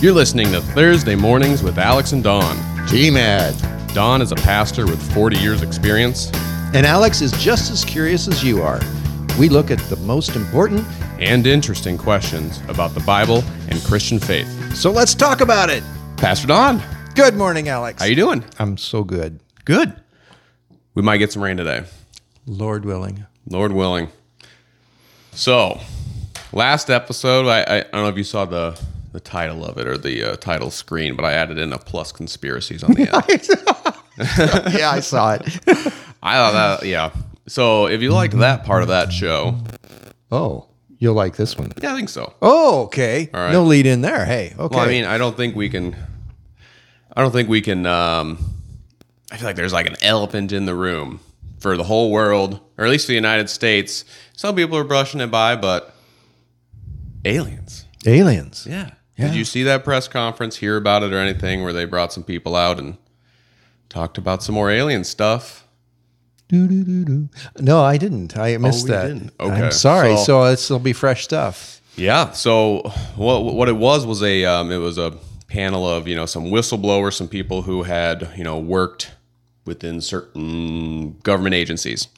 You're listening to Thursday Mornings with Alex and Don. TMAD. Don is a pastor with 40 years' experience And Alex is just as curious as you are. We look at the most important, and interesting questions about the Bible and Christian faith. so let's talk about it. Pastor Don. Good morning, Alex. how are you doing? I'm so good. Good. We might get some rain today, Lord willing. Lord willing. So, last episode, I, I, I don't know if you saw the the title of it or the uh, title screen, but I added in a plus conspiracies on the end. yeah, I saw it. I thought that, yeah. So, if you liked that part of that show, Oh, you'll like this one. yeah, I think so. Oh, okay. right. No lead in there. Hey, okay. Well, I mean, I don't think we can. I don't think we can. Um, I feel like there's like an elephant in the room for the whole world, or at least the United States. Some people are brushing it by, but aliens. aliens. Yeah. Yeah. Did you see that press conference? Hear about it or anything where they brought some people out and talked about some more alien stuff? Doo-doo-doo-doo. No, I didn't. I missed you that. didn't? Okay. I'm sorry. So- So, this will be fresh stuff. Yeah. So what what it was was a um, it was a panel of you know some whistleblowers, some people who had you know worked within certain government agencies.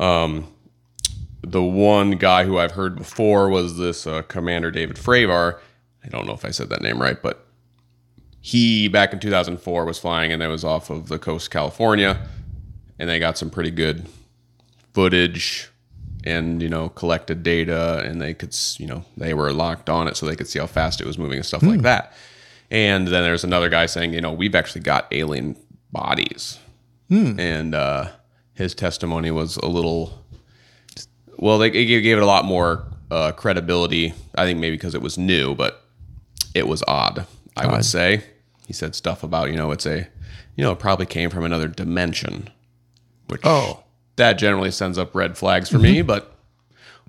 Um, the one guy who I've heard before was this uh, Commander David Fravor. I don't know if I said that name right, but he back in 2004 was flying and it was off of the coast of California, and they got some pretty good footage and you know collected data and they could s- you know they were locked on it so they could see how fast it was moving and stuff like that. And then there's another guy saying you know we've actually got alien bodies. And uh, his testimony was a little well they gave, gave it a lot more uh, credibility i think maybe because it was new but it was odd i would say he said stuff about you know it's a you know it probably came from another dimension which Oh. that generally sends up red flags for me. But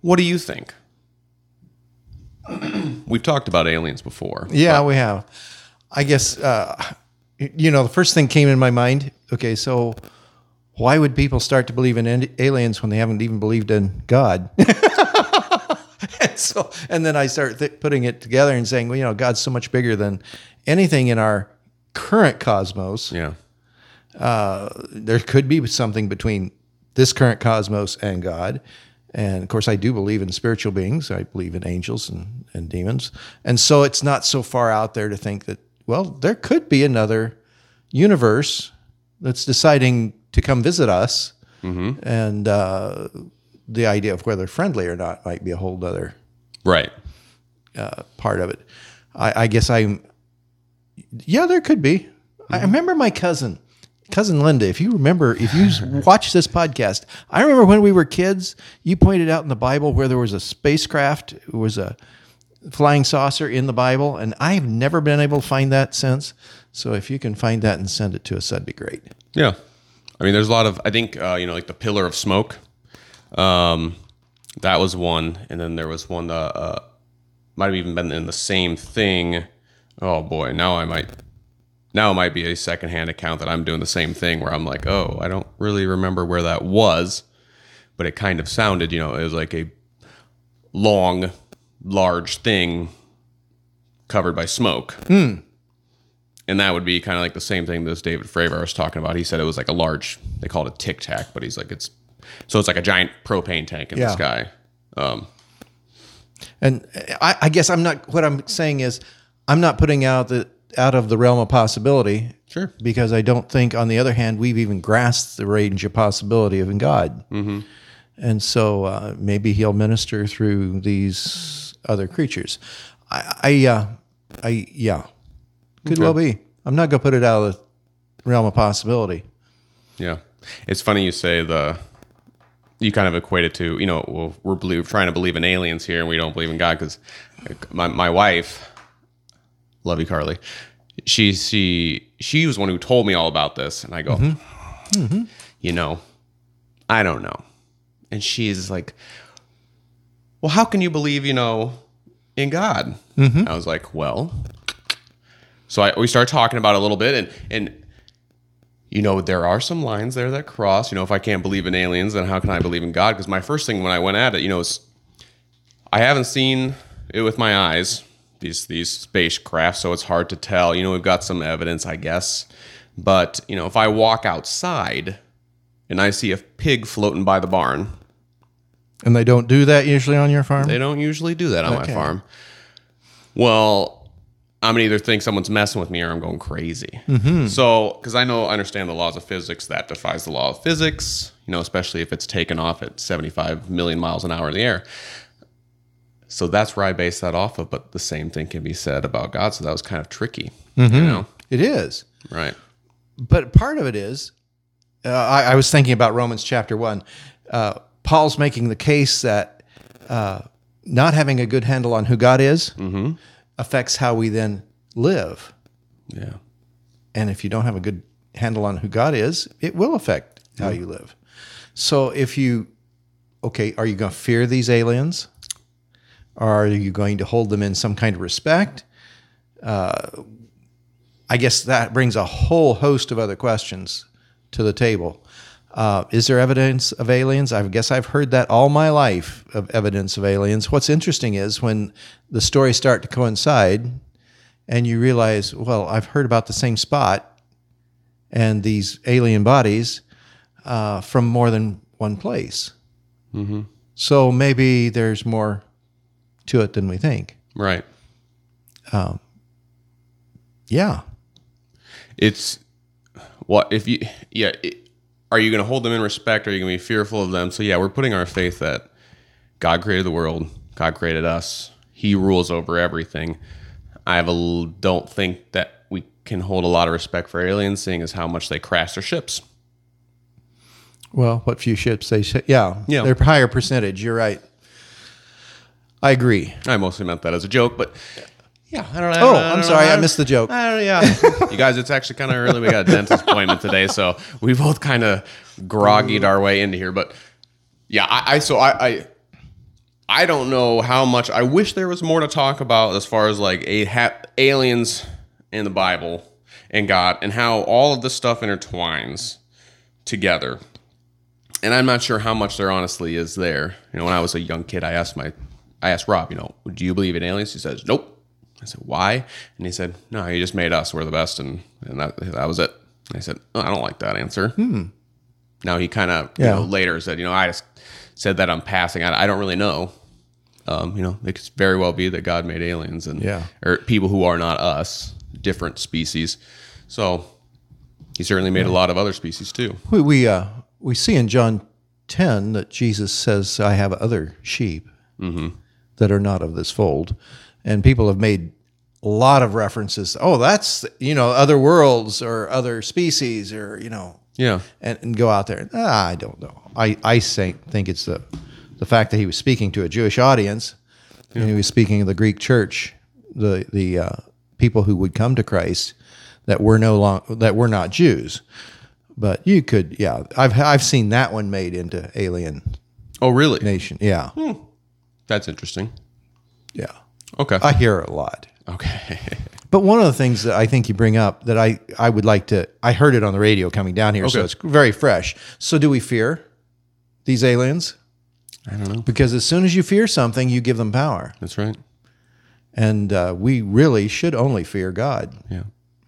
what do you think? We've talked about aliens before. Yeah, we have. I guess uh, you know the first thing came in my mind. Okay, so why would people start to believe in aliens when they haven't even believed in God? and so, and then I start th- putting it together and saying, well, you know, God's so much bigger than anything in our current cosmos. Yeah. There could be something between this current cosmos and God. And of course, I do believe in spiritual beings. I believe in angels and, and demons. And so it's not so far out there to think that, well, there could be another universe that's deciding to come visit us. And uh, the idea of whether friendly or not might be a whole other Right. part of it. I, I guess I'm. Yeah, there could be. I remember my cousin, cousin Linda. If you remember, if you watch this podcast, I remember when we were kids. You pointed out in the Bible where there was a spacecraft, it was a flying saucer in the Bible, and I've never been able to find that since. So if you can find that and send it to us, that'd be great. Yeah. I mean, there's a lot of, I think, uh, you know, like the pillar of smoke. Um, that was one. And then there was one, that uh, might have even been in the same thing. Oh boy. Now I might, now it might be a secondhand account that I'm doing the same thing where I'm like, oh, I don't really remember where that was, but it kind of sounded, you know, it was like a long, large thing covered by smoke. And that would be kind of like the same thing this David Fravor was talking about. He said it was like a large, they called it a tic tac, but he's like, it's, so it's like a giant propane tank in the sky. Um, And I, I guess I'm not. What I'm saying is, I'm not putting out the out of the realm of possibility. Sure. Because I don't think, on the other hand, we've even grasped the range of possibility of in God. Mm-hmm. And so uh, maybe He'll minister through these other creatures. I, I, uh, I yeah, could well be. I'm not going to put it out of the realm of possibility. yeah. It's funny you say the, you kind of equate it to, you know, well, we're believe, trying to believe in aliens here and we don't believe in God because my, my wife, love you, Carly, she, she, she was one who told me all about this. And I go, mm-hmm. Mm-hmm. you know, I don't know. And she's like, well, how can you believe, you know, in God? Mm-hmm. I was like, well, so I, we started talking about it a little bit and, and, you know, there are some lines there that cross. You know, if I can't believe in aliens, then how can I believe in God? Because my first thing when I went at it, you know, is I haven't seen it with my eyes. these these spacecraft, so it's hard to tell. You know, we've got some evidence, I guess, but you know, if I walk outside and I see a pig floating by the barn, And they don't do that usually on your farm? they don't usually do that on Okay. my farm. Well, I'm gonna either think someone's messing with me or I'm going crazy. So, because I know I understand the laws of physics, that defies the law of physics. You know, especially if it's taken off at 75 million miles an hour in the air. So that's where I base that off of. But the same thing can be said about God. So that was kind of tricky. You know, It is. right? But part of it is, uh, I, I was thinking about Romans chapter one. Uh, Paul's making the case that uh, not having a good handle on who God is affects how we then live. Yeah. And if you don't have a good handle on who God is, it will affect how you live. So if you, okay, are you going to fear these aliens? Are you going to hold them in some kind of respect? Uh, I guess that brings a whole host of other questions to the table. Uh, is there evidence of aliens? I guess I've heard that all my life of evidence of aliens. What's interesting is when the stories start to coincide and you realize, well, I've heard about the same spot and these alien bodies uh, from more than one place. So maybe there's more to it than we think. Right. Yeah. it's what if you yeah it, are you going to hold them in respect are you going to be fearful of them so yeah we're putting our faith that god created the world god created us he rules over everything i have a don't think that we can hold a lot of respect for aliens seeing as how much they crash their ships Well, what few ships they say, yeah, Yeah. they're higher percentage. You're right. I agree. i mostly meant that as a joke but yeah i don't know Oh, don't- I I'm don't sorry, know. I missed the joke. I don't, yeah. you guys, it's actually kind of early. We got a dentist appointment today, so we both kind of groggied our way into here. But yeah, I, I so I, I I don't know how much. I wish there was more to talk about as far as like a ha- aliens in the Bible and God and how all of this stuff intertwines together. And I'm not sure how much there honestly is there. You know, when I was a young kid, I asked my I asked Rob, you know, do you believe in aliens? He says, nope. I said, why? And he said, no, you just made us. We're the best. And, and that, that was it. I said, oh, I don't like that answer. Now he kind of, you know, later said, you know, I just said that I'm passing. I, I don't really know. Um, you know, it could very well be that God made aliens and Yeah. or people who are not us, different species. So he certainly made a lot of other species too. We we uh, we see in John ten that Jesus says, "I have other sheep that are not of this fold," and people have made a lot of references. Oh, that's you know other worlds or other species or you know Yeah. and, and go out there. Ah, I don't know. I I think think it's the the fact that he was speaking to a Jewish audience and he was speaking of the Greek church, the the uh, people who would come to Christ that were no long that were not Jews. But you could, yeah, I've I've seen that one made into Alien Oh, really? Nation. Yeah, That's interesting. yeah. Okay. I hear it a lot. okay. But one of the things that I think you bring up that I, I would like to, I heard it on the radio coming down here, so Okay. it's very fresh. So, do we fear these aliens? I don't know. Because as soon as you fear something, you give them power. That's right. And uh, we really should only fear God Yeah.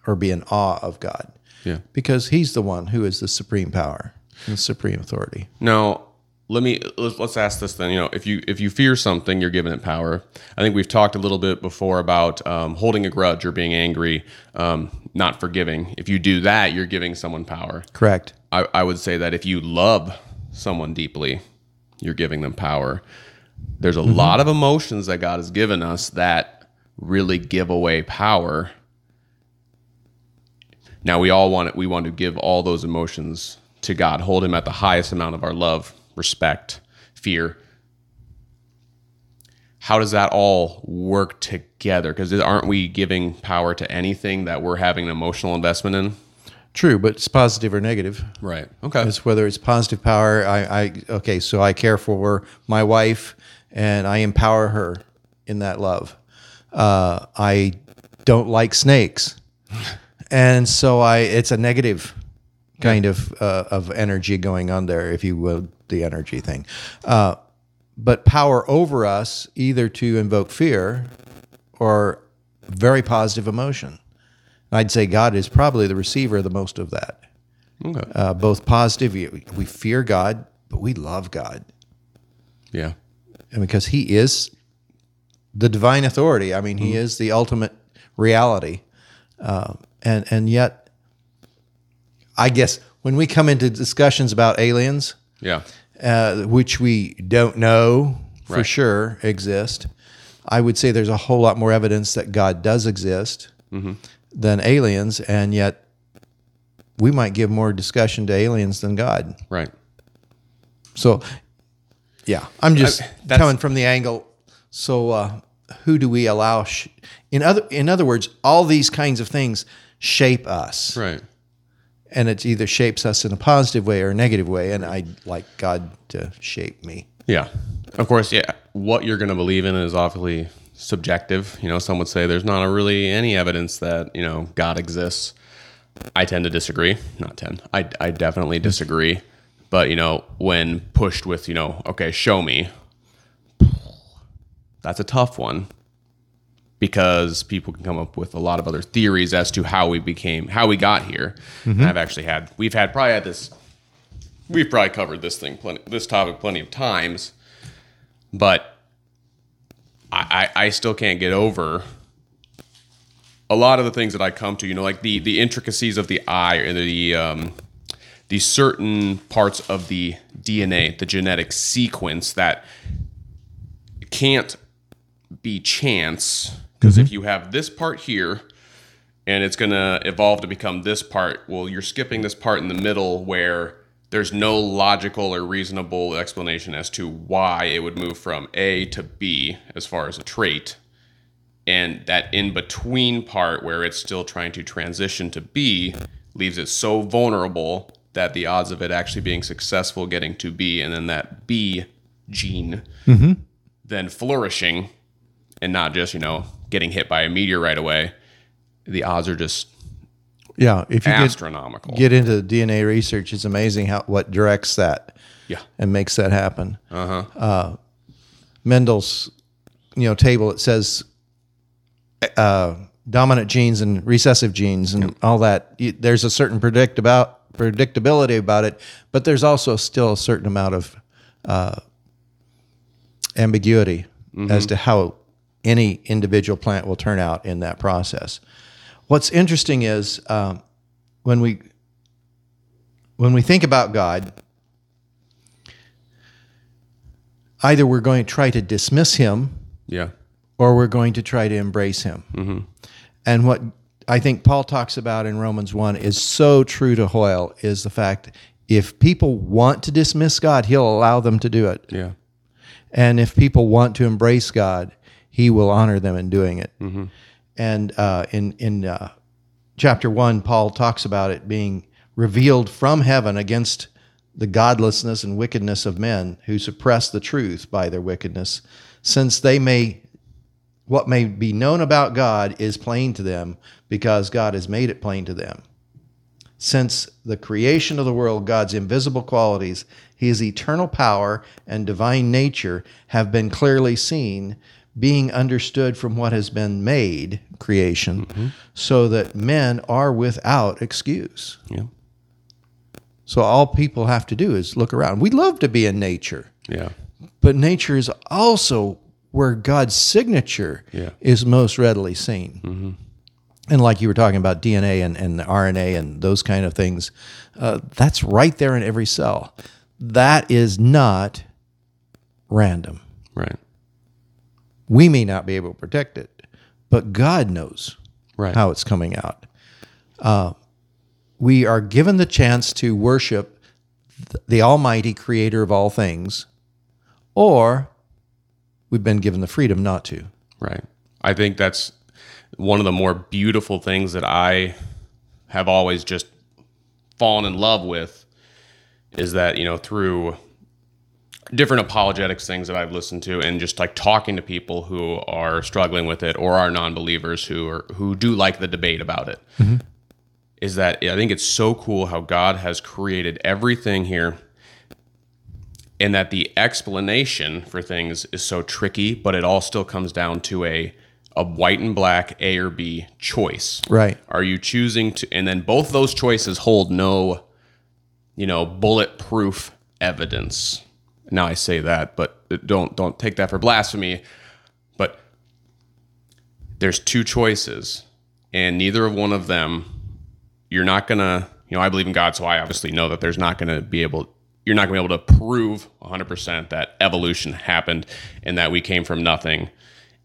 or be in awe of God Yeah. because He's the one who is the supreme power and supreme authority. Now, let me let's, ask this then. You know, if you if you fear something, you're giving it power. I think we've talked a little bit before about um, holding a grudge or being angry, um, not forgiving. If you do that, you're giving someone power. Correct. I, I would say that if you love someone deeply, you're giving them power. There's a lot of emotions that God has given us that really give away power. Now we all want it. We want to give all those emotions to God, hold Him at the highest amount of our love, respect, fear. How does that all work together? Because aren't we giving power to anything that we're having an emotional investment in? True, but it's positive or negative. Right. Okay. It's whether it's positive power. I, I okay, so I care for my wife and I empower her in that love. Uh, I don't like snakes, and so I it's a negative kind of uh, of energy going on there, if you will, the energy thing. Uh, but power over us, either to invoke fear or very positive emotion. I'd say God is probably the receiver of the most of that. Okay. Uh, both positive, we fear God, but we love God. yeah. and because he is the divine authority. I mean, he is the ultimate reality, uh, and and yet, I guess when we come into discussions about aliens, Yeah. uh, which we don't know for Right. sure exist, I would say there's a whole lot more evidence that God does exist than aliens, and yet we might give more discussion to aliens than God. Right. So, yeah, I'm just that's- coming from the angle. So, uh, who do we allow? Sh- in other, in other words, all these kinds of things shape us, Right. And it either shapes us in a positive way or a negative way. And I'd like God to shape me. Yeah. Of course, yeah. What you're going to believe in is awfully subjective. You know, some would say there's not really any evidence that, you know, God exists. I tend to disagree. Not tend. I, I definitely disagree. But, you know, when pushed with, you know, okay, show me, that's a tough one because people can come up with a lot of other theories as to how we became, how we got here. And I've actually had, we've had probably had this we've probably covered this thing plenty this topic plenty of times but I, I i still can't get over a lot of the things that i come to you know like the the intricacies of the eye and the um the certain parts of the dna the genetic sequence that can't be chance because if mm-hmm. you have this part here and it's going to evolve to become this part. Well, you're skipping this part in the middle where there's no logical or reasonable explanation as to why it would move from A to B as far as a trait. And that in between part where it's still trying to transition to B leaves it so vulnerable that the odds of it actually being successful getting to B and then that B gene mm-hmm. then flourishing and not just, you know, getting hit by a meteor right away, the odds are just Yeah, if you get, astronomical. get into DNA research, it's amazing how what directs that yeah. and makes that happen. Uh huh. Mendel's, you know, table it says uh, dominant genes and recessive genes and all that. There's a certain predict about predictability about it, but there's also still a certain amount of uh, ambiguity as to how any individual plant will turn out in that process. What's interesting is um, when we when we think about God, either we're going to try to dismiss him Yeah. or we're going to try to embrace him. And what I think Paul talks about in Romans 1 is so true to Hoyle is the fact if people want to dismiss God, he'll allow them to do it. Yeah. And if people want to embrace God, he will honor them in doing it. And uh, in, in uh, chapter 1, Paul talks about it being revealed from heaven against the godlessness and wickedness of men who suppress the truth by their wickedness, since they may what may be known about God is plain to them because God has made it plain to them. Since the creation of the world, God's invisible qualities, his eternal power and divine nature have been clearly seen, being understood from what has been made, creation, so that men are without excuse. Yeah. So all people have to do is look around. We love to be in nature. Yeah. But nature is also where God's signature Yeah. is most readily seen. And like you were talking about DNA and, and the RNA and those kind of things, uh, that's right there in every cell. That is not random. Right. We may not be able to protect it, but God knows Right. how it's coming out. Uh, we are given the chance to worship the Almighty Creator of all things, or we've been given the freedom not to. Right. I think that's one of the more beautiful things that I have always just fallen in love with is that, you know, through different apologetics things that I've listened to and just like talking to people who are struggling with it or are non-believers who are who do like the debate about it. Mm-hmm. Is that I think it's so cool how God has created everything here and that the explanation for things is so tricky, but it all still comes down to a a white and black A or B choice. Right. Are you choosing to and then both those choices hold no you know, bulletproof evidence. Now I say that, but don't don't take that for blasphemy. But there's two choices, and neither of one of them, you're not gonna. You know, I believe in God, so I obviously know that there's not gonna be able. You're not gonna be able to prove 100% that evolution happened and that we came from nothing,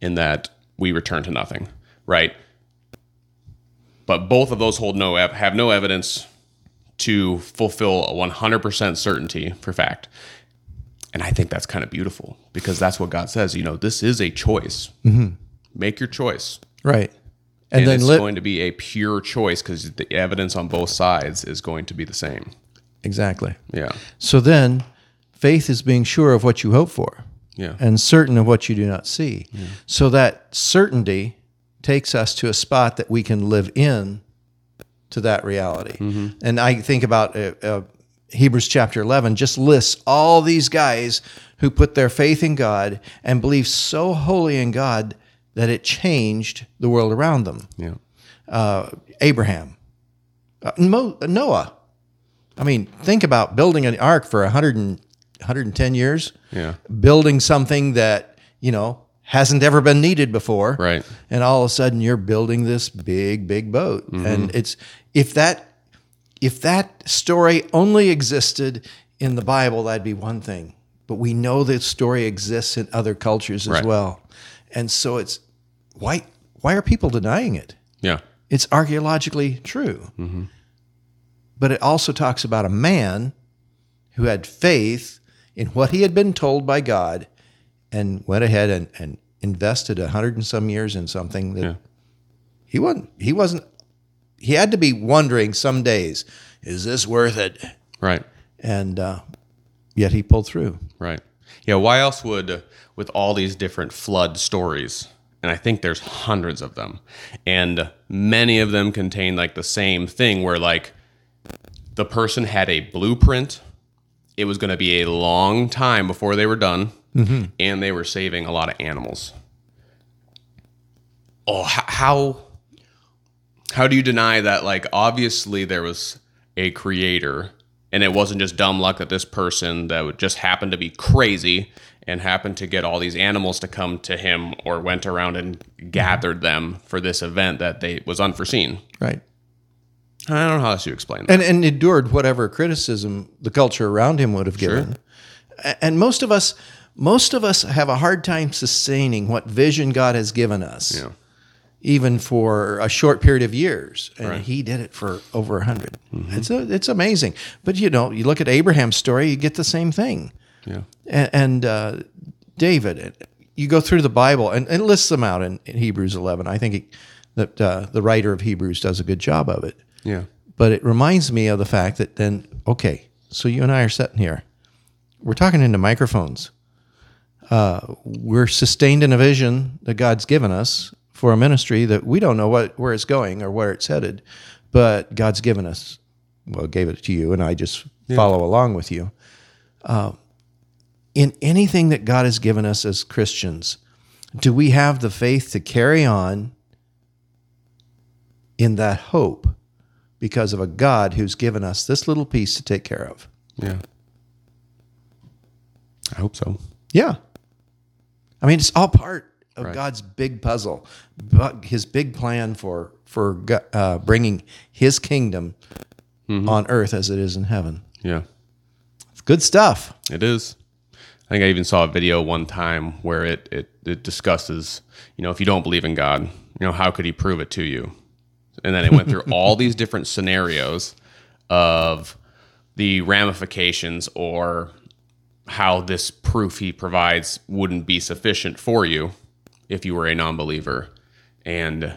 and that we return to nothing, right? But both of those hold no have no evidence to fulfill a 100% certainty for fact. And I think that's kind of beautiful because that's what God says. You know, this is a choice. Make your choice. Right. And, And, then it's li- going to be a pure choice because the evidence on both sides is going to be the same. exactly. Yeah. So then faith is being sure of what you hope for Yeah. and certain of what you do not see. So that certainty takes us to a spot that we can live in to that reality. And I think about uh, uh, Hebrews chapter 11 just lists all these guys who put their faith in God and believed so wholly in God that it changed the world around them. Yeah. Uh, Abraham, uh, Mo- Noah. I mean, think about building an ark for 100 and, 110 years Yeah. building something that you know hasn't ever been needed before Right. and all of a sudden you're building this big big boat and it's if that if that story only existed in the bible that'd be one thing but we know that story exists in other cultures as Right. well and so it's why why are people denying it Yeah. it's archaeologically true. Mm-hmm. But it also talks about a man who had faith in what he had been told by God and went ahead and, and invested a hundred and some years in something that Yeah. he wasn't he wasn't he had to be wondering some days, is this worth it? Right. And uh, yet he pulled through. Right. Yeah. Why else would, uh, with all these different flood stories, and I think there's hundreds of them, and many of them contain like the same thing where like the person had a blueprint. It was going to be a long time before they were done, and they were saving a lot of animals. Oh, how how do you deny that like obviously there was a creator and it wasn't just dumb luck that this person that would just happened to be crazy and happened to get all these animals to come to him or went around and gathered them for this event that they was unforeseen Right. i don't know how else you explain that and and endured whatever criticism the culture around him would have given. A- And most of us, most of us have a hard time sustaining what vision God has given us, Yeah. Even for a short period of years. And Right. He did it for over a 100 It's a, it's amazing. But you know, you look at Abraham's story, you get the same thing. yeah And, and uh, David, you go through the Bible and it lists them out in, in Hebrews 11. I think it, that uh, the writer of Hebrews does a good job of it yeah but it reminds me of the fact that then okay so you and i are sitting here we're talking into microphones uh, we're sustained in a vision that god's given us for a ministry that we don't know what where it's going or where it's headed but god's given us well gave it to you and i just follow along with you uh, in anything that god has given us as christians do we have the faith to carry on in that hope because of a God who's given us this little piece to take care of. yeah i hope so Yeah. I mean, it's all part of Right. God's big puzzle, but his big plan for for uh, bringing his kingdom on earth as it is in heaven. yeah It's good stuff. It is. I think I even saw a video one time where it, it it discusses, you know, if you don't believe in God, you know, how could he prove it to you? And then it went through all these different scenarios of the ramifications or how this proof he provides wouldn't be sufficient for you if you were a non-believer. And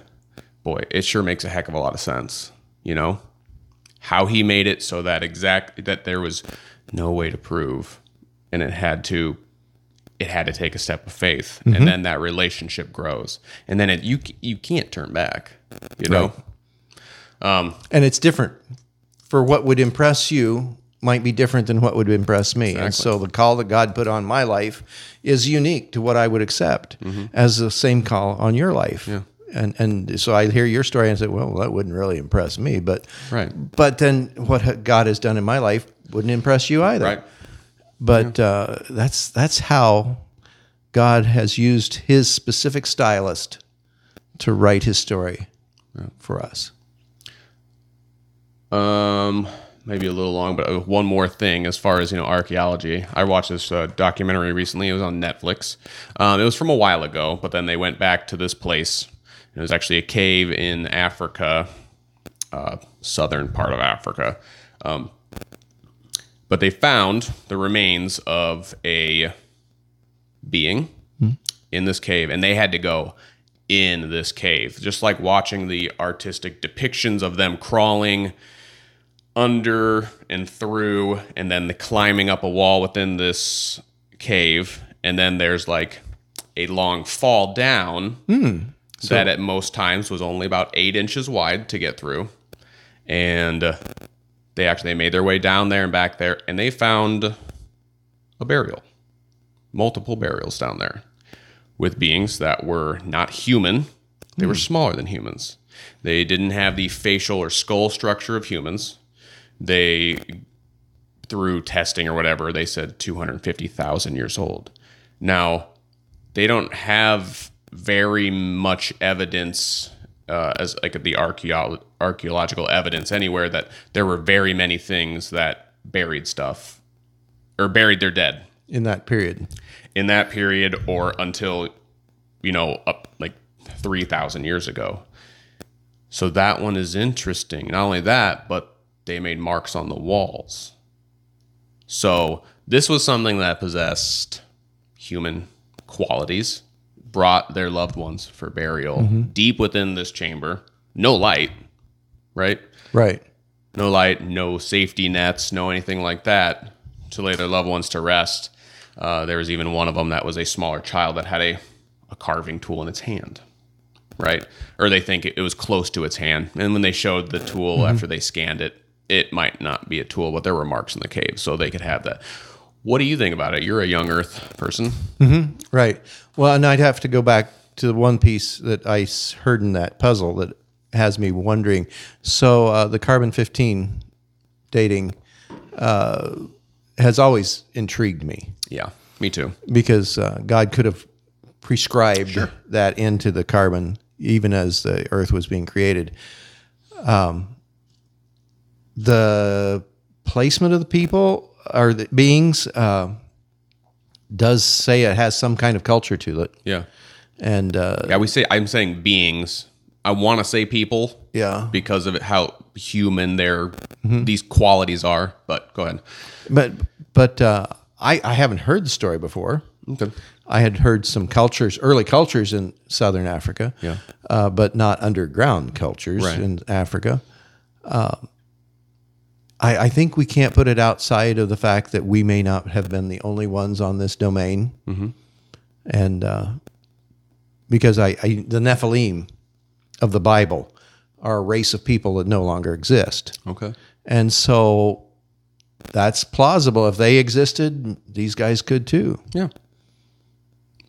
boy, it sure makes a heck of a lot of sense, you know? how he made it so that exact that there was no way to prove and it had to it had to take a step of faith. And then that relationship grows. And then it you you can't turn back you know? Um And it's different. For what would impress you might be different than what would impress me. And so the call that God put on my life is unique to what I would accept as the same call on your life. Yeah. And and so I hear your story and say, well, that wouldn't really impress me, but Right. But then what God has done in my life wouldn't impress you either. Right. But uh, that's that's how God has used His specific stylist to write His story for us. Um, maybe a little long, but one more thing as far as you know, archaeology. I watched this uh, documentary recently. It was on Netflix. Um, it was from a while ago, but then they went back to this place. It was actually a cave in Africa, uh, southern part of Africa. Um, but they found the remains of a being in this cave, and they had to go in this cave, just like watching the artistic depictions of them crawling under and through, and then the climbing up a wall within this cave, and then there's like a long fall down that at most times was only about eight inches wide to get through, and uh, they actually made their way down there and back there, and they found a burial, multiple burials down there with beings that were not human. They were smaller than humans. They didn't have the facial or skull structure of humans. They, through testing or whatever, they said 250,000 years old. Now, they don't have very much evidence uh, as like the archeo- archaeological evidence anywhere that there were very many things that buried stuff or buried their dead. In that period, in that period or until you know up like 3000 years ago. So that one is interesting. Not only that but they made marks on the walls so this was something that possessed human qualities brought their loved ones for burial deep within this chamber no light right right? no light, no safety nets, no anything like that to lay their loved ones to rest. Uh, there was even one of them that was a smaller child that had a, a carving tool in its hand, right? Or they think it, it was close to its hand. And when they showed the tool after they scanned it, it might not be a tool, but there were marks in the cave, so they could have that. What do you think about it? You're a young Earth person. Right. Well, and I'd have to go back to the one piece that I heard in that puzzle that has me wondering. So uh, the carbon fifteen dating uh, has always intrigued me Yeah, me too. because uh, God could have prescribed that into the carbon even as the Earth was being created. Um, the placement of the people or the beings uh, does say it has some kind of culture to it, Yeah. and uh, Yeah, we say I'm saying beings. I want to say people. Yeah. Because of it, how human their these qualities are. But go ahead. but but uh, I I haven't heard the story before. Okay. I had heard some cultures, early cultures in southern Africa, Yeah. uh, but not underground cultures Right. in Africa. Um, I, I think we can't put it outside of the fact that we may not have been the only ones on this domain, Mm-hmm. and uh, because I, I the Nephilim of the Bible are a race of people that no longer exist. Okay. And so that's plausible. If they existed, these guys could too. Yeah.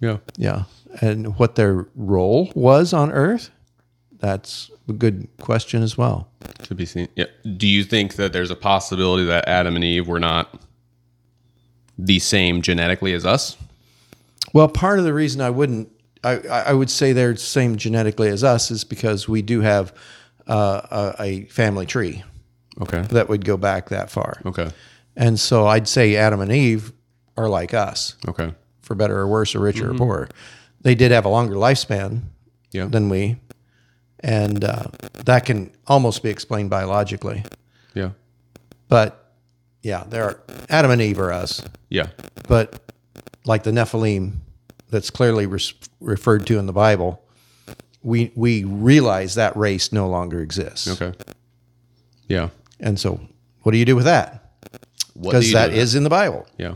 Yeah. Yeah. And what their role was on Earth, that's a good question as well. To be seen. Yeah. Do you think that there's a possibility that Adam and Eve were not the same genetically as us? Well, part of the reason I wouldn't, I, I would say they're the same genetically as us is because we do have uh, a, a family tree Okay. that would go back that far. Okay. And so I'd say Adam and Eve are like us, Okay. for better or worse, or richer or poorer. They did have a longer lifespan, Yeah. than we, and uh, that can almost be explained biologically. Yeah. But yeah, there are Adam and Eve are us, Yeah. but like the Nephilim, that's clearly res- referred to in the Bible, we we realize that race no longer exists. Okay. Yeah. And so, what do you do with that? Because that is in the Bible. Yeah.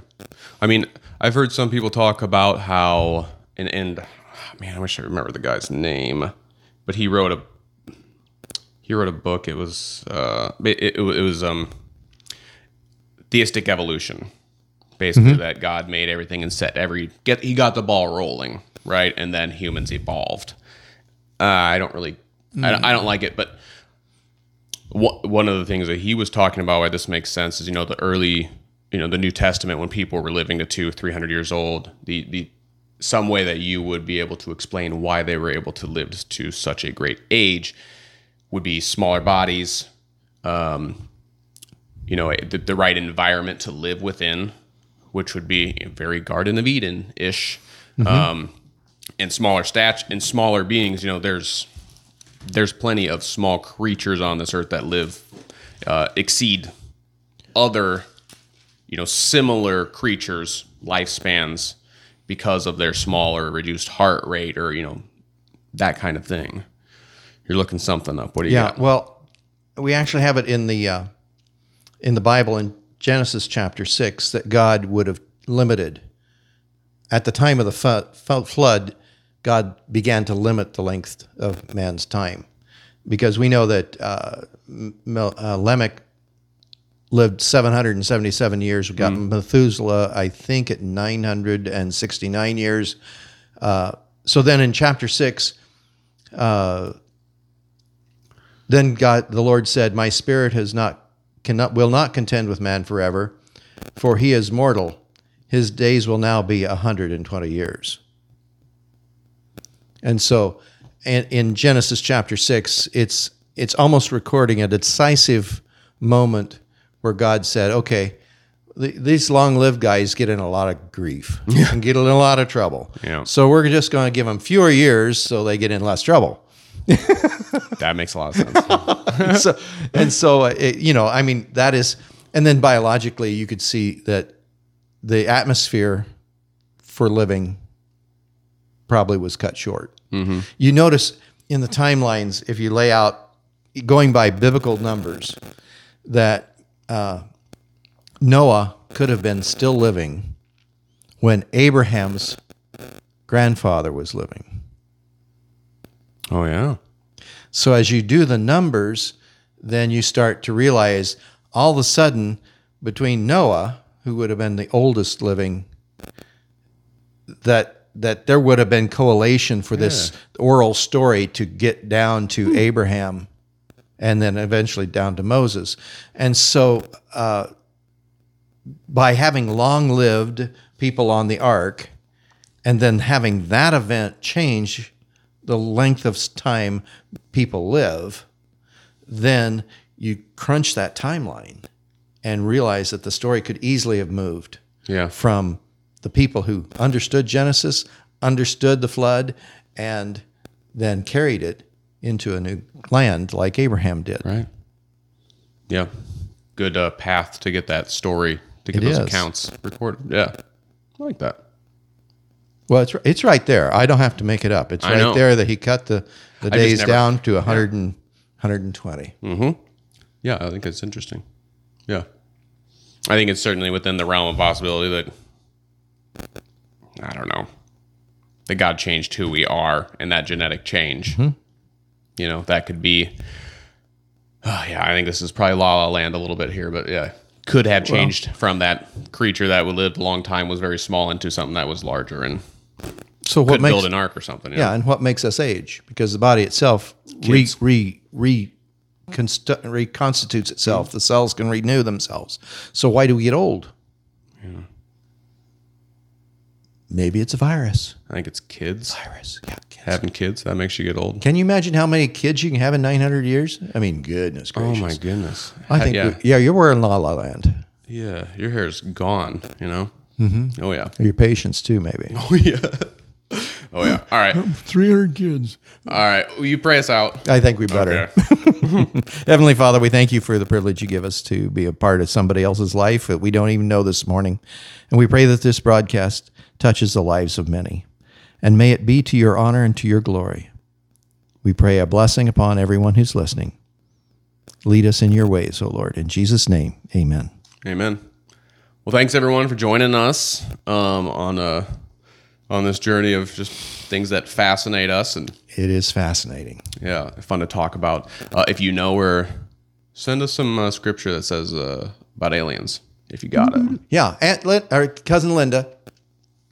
I mean, I've heard some people talk about how, and, and man, I wish I remember the guy's name, but he wrote a, he wrote a book. It was, uh, it, it, it was, um, theistic evolution. Basically, that God made everything and set every get. He got the ball rolling, right, and then humans evolved. Uh, I don't really, I, don't- I don't like it, but wha- one of the things that he was talking about why this makes sense is you know the early, you know, the New Testament when people were living to two, three hundred years old. The the some way that you would be able to explain why they were able to live to such a great age would be smaller bodies, um, you know, the, the right environment to live within, which would be very Garden of Eden ish, um, and smaller stat and smaller beings. You know, there's there's plenty of small creatures on this earth that live uh, exceed other, you know, similar creatures' lifespans because of their smaller, reduced heart rate, or you know, that kind of thing. You're looking something up. What do you Yeah, got? well, we actually have it in the uh, in the Bible in Genesis chapter six that God would have limited at the time of the fu- flood. God began to limit the length of man's time because we know that uh, Mel- uh, Lamech lived 777 years. We've got Methuselah, I think, at 969 years. Uh, so then in chapter six, Then God, the Lord said, "My spirit has not cannot will not contend with man forever, for he is mortal. His days will now be a hundred and twenty years." And so, in, in Genesis chapter six, it's it's almost recording a decisive moment where God said, "Okay." These long-lived guys get in a lot of grief and get in a lot of trouble. Yeah. So we're just going to give them fewer years so they get in less trouble. That makes a lot of sense. so and so uh, it, you know i mean that is and then biologically you could see that the atmosphere for living probably was cut short you notice in the timelines if you lay out going by biblical numbers that uh, noah could have been still living when abraham's grandfather was living. Oh yeah. so as you do the numbers, then you start to realize all of a sudden between Noah, who would have been the oldest living, that that there would have been correlation for this oral story to get down to Abraham and then eventually down to Moses. And so uh, by having long lived people on the ark and then having that event change the length of time people live, then you crunch that timeline and realize that the story could easily have moved Yeah. from the people who understood Genesis, understood the flood, and then carried it into a new land like Abraham did. Right. Yeah. Good uh, path to get that story to get It those is. accounts recorded. Yeah. I like that. Well, it's it's right there. I don't have to make it up. It's right there that he cut the, the days never- down to 100 and, 120. Yeah, I think it's interesting. Yeah. I think it's certainly within the realm of possibility that I don't know. That God changed who we are and that genetic change. You know, that could be Oh, yeah, I think this is probably La La Land a little bit here, but yeah. Could have changed from that creature that would lived a long time was very small into something that was larger and So what could makes build an ark or something. Yeah, and what makes us age? Because the body itself re, Kids. re, re, constu- reconstitutes itself. The cells can renew themselves. So why do we get old? Maybe it's a virus. I think it's kids. Virus. Yeah. kids. Having kids, that makes you get old. Can you imagine how many kids you can have in 900 years? I mean, goodness gracious. Oh my goodness. I think, yeah. we- yeah, you're wearing La La Land. Yeah, your hair's gone, you know? Mm-hmm. Oh, yeah. Your patience too, maybe. Oh, yeah. Oh, yeah. All right. 300 kids. All right. Will you pray us out? I think we better. Okay. Heavenly Father, we thank you for the privilege you give us to be a part of somebody else's life that we don't even know this morning. And we pray that this broadcast touches the lives of many. And may it be to your honor and to your glory. We pray a blessing upon everyone who's listening. Lead us in your ways, O Lord. In Jesus' name, amen. Amen. Well, thanks everyone for joining us um, on uh, on this journey of just things that fascinate us and It is fascinating. yeah, fun to talk about. Uh, if you know or send us some uh, scripture that says uh, about aliens. if you got it. Yeah, Aunt Lin- or cousin Linda,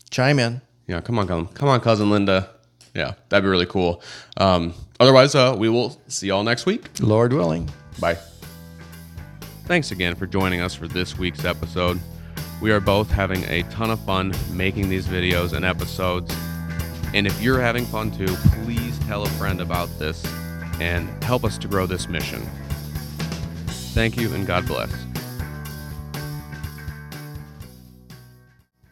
chime in. Yeah, come on, come, come on, cousin Linda. Yeah, that'd be really cool. Um, otherwise, uh, we will see y'all next week. Lord willing. Bye. Thanks again for joining us for this week's episode. We are both having a ton of fun making these videos and episodes. And if you're having fun too, please tell a friend about this and help us to grow this mission. Thank you and God bless.